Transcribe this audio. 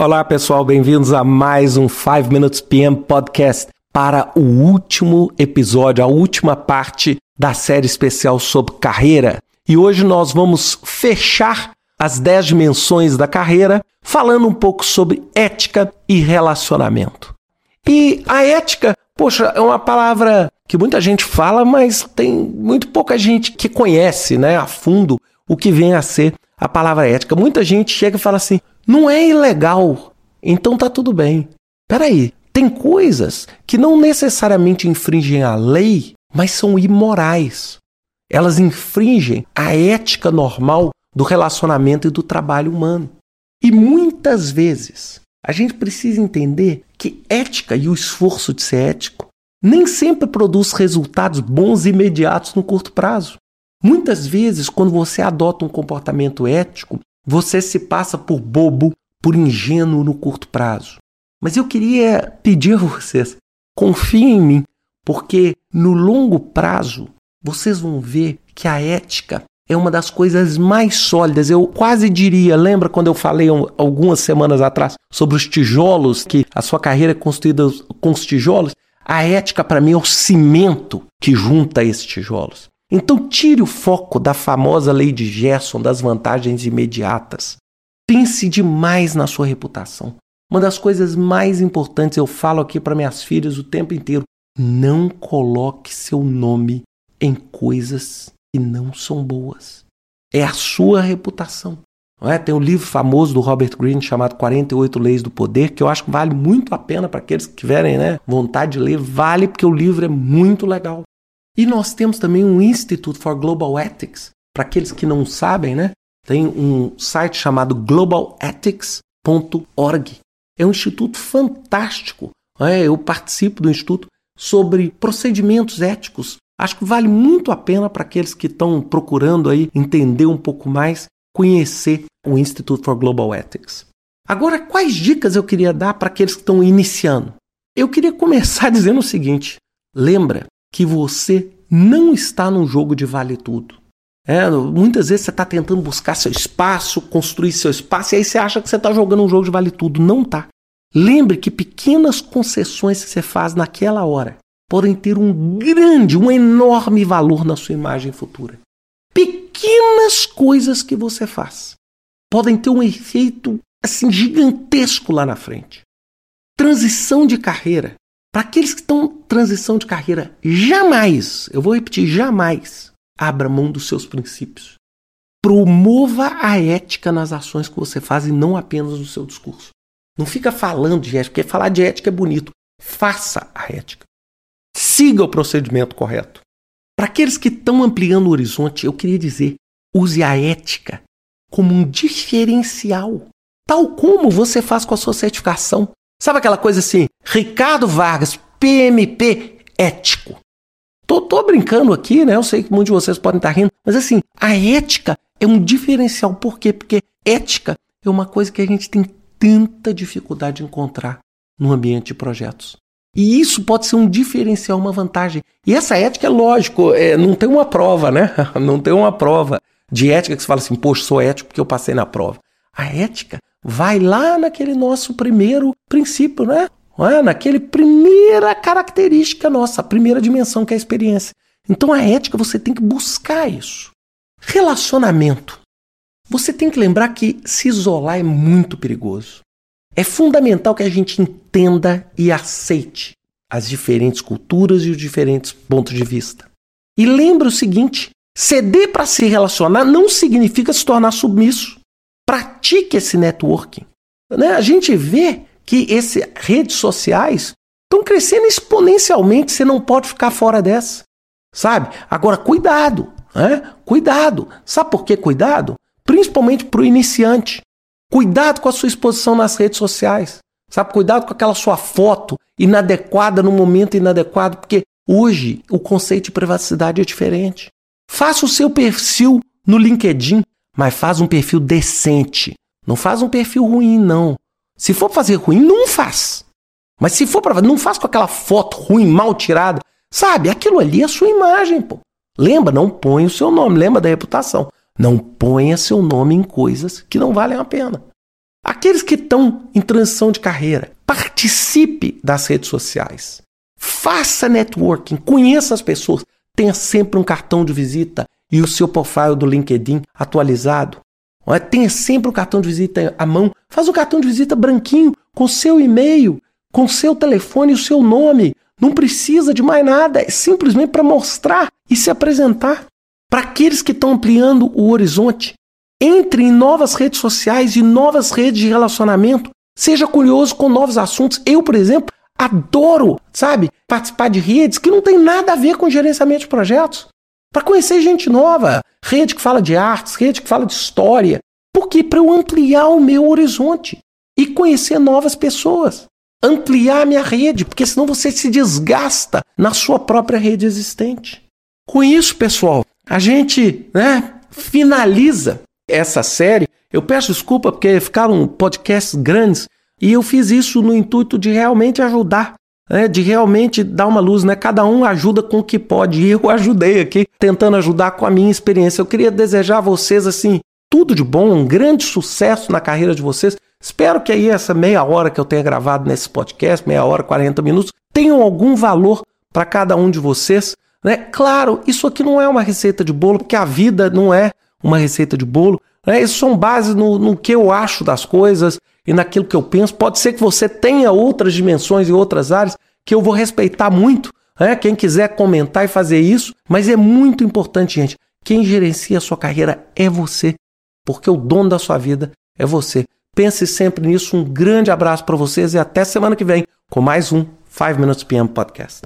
Olá, pessoal, bem-vindos a mais um 5 Minutes PM Podcast para o último episódio, a última parte da série especial sobre carreira. E hoje nós vamos fechar as 10 dimensões da carreira falando um pouco sobre ética e relacionamento. E a ética, poxa, é uma palavra que muita gente fala, mas tem muito pouca gente que conhece, né, a fundo o que vem a ser a palavra ética. Muita gente chega e fala assim: não é ilegal, então tá tudo bem. Peraí, tem coisas que não necessariamente infringem a lei, mas são imorais. Elas infringem a ética normal do relacionamento e do trabalho humano. E muitas vezes a gente precisa entender que ética e o esforço de ser ético nem sempre produz resultados bons e imediatos no curto prazo. Muitas vezes, quando você adota um comportamento ético, você se passa por bobo, por ingênuo no curto prazo. Mas eu queria pedir a vocês, confiem em mim, porque no longo prazo vocês vão ver que a ética é uma das coisas mais sólidas. Eu quase diria, lembra quando eu falei algumas semanas atrás sobre os tijolos, que a sua carreira é construída com os tijolos? A ética, para mim, é o cimento que junta esses tijolos. Então, tire o foco da famosa lei de Gerson das vantagens imediatas. Pense demais na sua reputação. Uma das coisas mais importantes, eu falo aqui para minhas filhas o tempo inteiro: não coloque seu nome em coisas que não são boas. É a sua reputação. É? Tem um livro famoso do Robert Greene chamado 48 Leis do Poder, que eu acho que vale muito a pena para aqueles que tiverem né, vontade de ler. Vale porque o livro é muito legal. E nós temos também um Institute for Global Ethics. Para aqueles que não sabem, né? Tem um site chamado globalethics.org. É um instituto fantástico. É, eu participo do instituto sobre procedimentos éticos. Acho que vale muito a pena para aqueles que estão procurando aí entender um pouco mais, conhecer o Institute for Global Ethics. Agora, quais dicas eu queria dar para aqueles que estão iniciando? Eu queria começar dizendo o seguinte: lembra que você não está num jogo de vale tudo. É, muitas vezes você está tentando buscar seu espaço, construir seu espaço, e aí você acha que você está jogando um jogo de vale tudo. Não tá. Lembre que pequenas concessões que você faz naquela hora podem ter um grande, um enorme valor na sua imagem futura. Pequenas coisas que você faz podem ter um efeito assim gigantesco lá na frente. Transição de carreira. Para aqueles que estão em transição de carreira, jamais, eu vou repetir, jamais abra mão dos seus princípios. Promova a ética nas ações que você faz e não apenas no seu discurso. Não fica falando de ética, porque falar de ética é bonito. Faça a ética. Siga o procedimento correto. Para aqueles que estão ampliando o horizonte, eu queria dizer: use a ética como um diferencial, tal como você faz com a sua certificação. Sabe aquela coisa assim, Ricardo Vargas, PMP ético. Tô, tô brincando aqui, né? Eu sei que muitos de vocês podem estar rindo, mas assim, a ética é um diferencial. Por quê? Porque ética é uma coisa que a gente tem tanta dificuldade de encontrar no ambiente de projetos. E isso pode ser um diferencial, uma vantagem. E essa ética é lógico, é, não tem uma prova, né? Não tem uma prova de ética que você fala assim, poxa, sou ético porque eu passei na prova. A ética vai lá naquele nosso primeiro princípio, né? É? Naquele primeira característica nossa, a primeira dimensão que é a experiência. Então a ética você tem que buscar isso. Relacionamento. Você tem que lembrar que se isolar é muito perigoso. É fundamental que a gente entenda e aceite as diferentes culturas e os diferentes pontos de vista. E lembre o seguinte: ceder para se relacionar não significa se tornar submisso. Pratique esse networking. Né? A gente vê que essas redes sociais estão crescendo exponencialmente, você não pode ficar fora dessa. Sabe? Agora, cuidado, né? Cuidado. Sabe por que cuidado? Principalmente para o iniciante. Cuidado com a sua exposição nas redes sociais. Sabe? Cuidado com aquela sua foto inadequada no momento inadequado, porque hoje o conceito de privacidade é diferente. Faça o seu perfil no LinkedIn mas faz um perfil decente. Não faz um perfil ruim, não. Se for fazer ruim, não faz. Mas se for para não faz com aquela foto ruim, mal tirada. Sabe, aquilo ali é a sua imagem, pô. Lembra, não põe o seu nome, lembra da reputação. Não ponha seu nome em coisas que não valem a pena. Aqueles que estão em transição de carreira, participe das redes sociais. Faça networking, conheça as pessoas, tenha sempre um cartão de visita e o seu profile do LinkedIn atualizado. Tenha sempre o cartão de visita à mão. Faz um cartão de visita branquinho, com seu e-mail, com seu telefone e o seu nome. Não precisa de mais nada, é simplesmente para mostrar e se apresentar. Para aqueles que estão ampliando o horizonte, entre em novas redes sociais e novas redes de relacionamento. Seja curioso com novos assuntos. Eu, por exemplo, adoro, sabe, participar de redes que não tem nada a ver com gerenciamento de projetos. Para conhecer gente nova, rede que fala de artes, rede que fala de história. Por quê? Para eu ampliar o meu horizonte e conhecer novas pessoas. Ampliar a minha rede, porque senão você se desgasta na sua própria rede existente. Com isso, pessoal, a gente né, finaliza essa série. Eu peço desculpa porque ficaram podcasts grandes e eu fiz isso no intuito de realmente ajudar, né, de realmente dar uma luz. Né? Cada um ajuda com o que pode e eu ajudei aqui, tentando ajudar com a minha experiência. Eu queria desejar a vocês assim tudo de bom, um grande sucesso na carreira de vocês. Espero que aí essa meia hora que eu tenha gravado nesse podcast, meia hora, 40 minutos, tenham algum valor para cada um de vocês. Né? Claro, isso aqui não é uma receita de bolo, porque a vida não é uma receita de bolo. Né? Isso são bases no, no que eu acho das coisas e naquilo que eu penso. Pode ser que você tenha outras dimensões e outras áreas que eu vou respeitar muito. Né? Quem quiser comentar e fazer isso, mas é muito importante, gente. Quem gerencia a sua carreira é você, porque o dono da sua vida é você. Pense sempre nisso. Um grande abraço para vocês e até semana que vem com mais um 5 Minutes PM Podcast.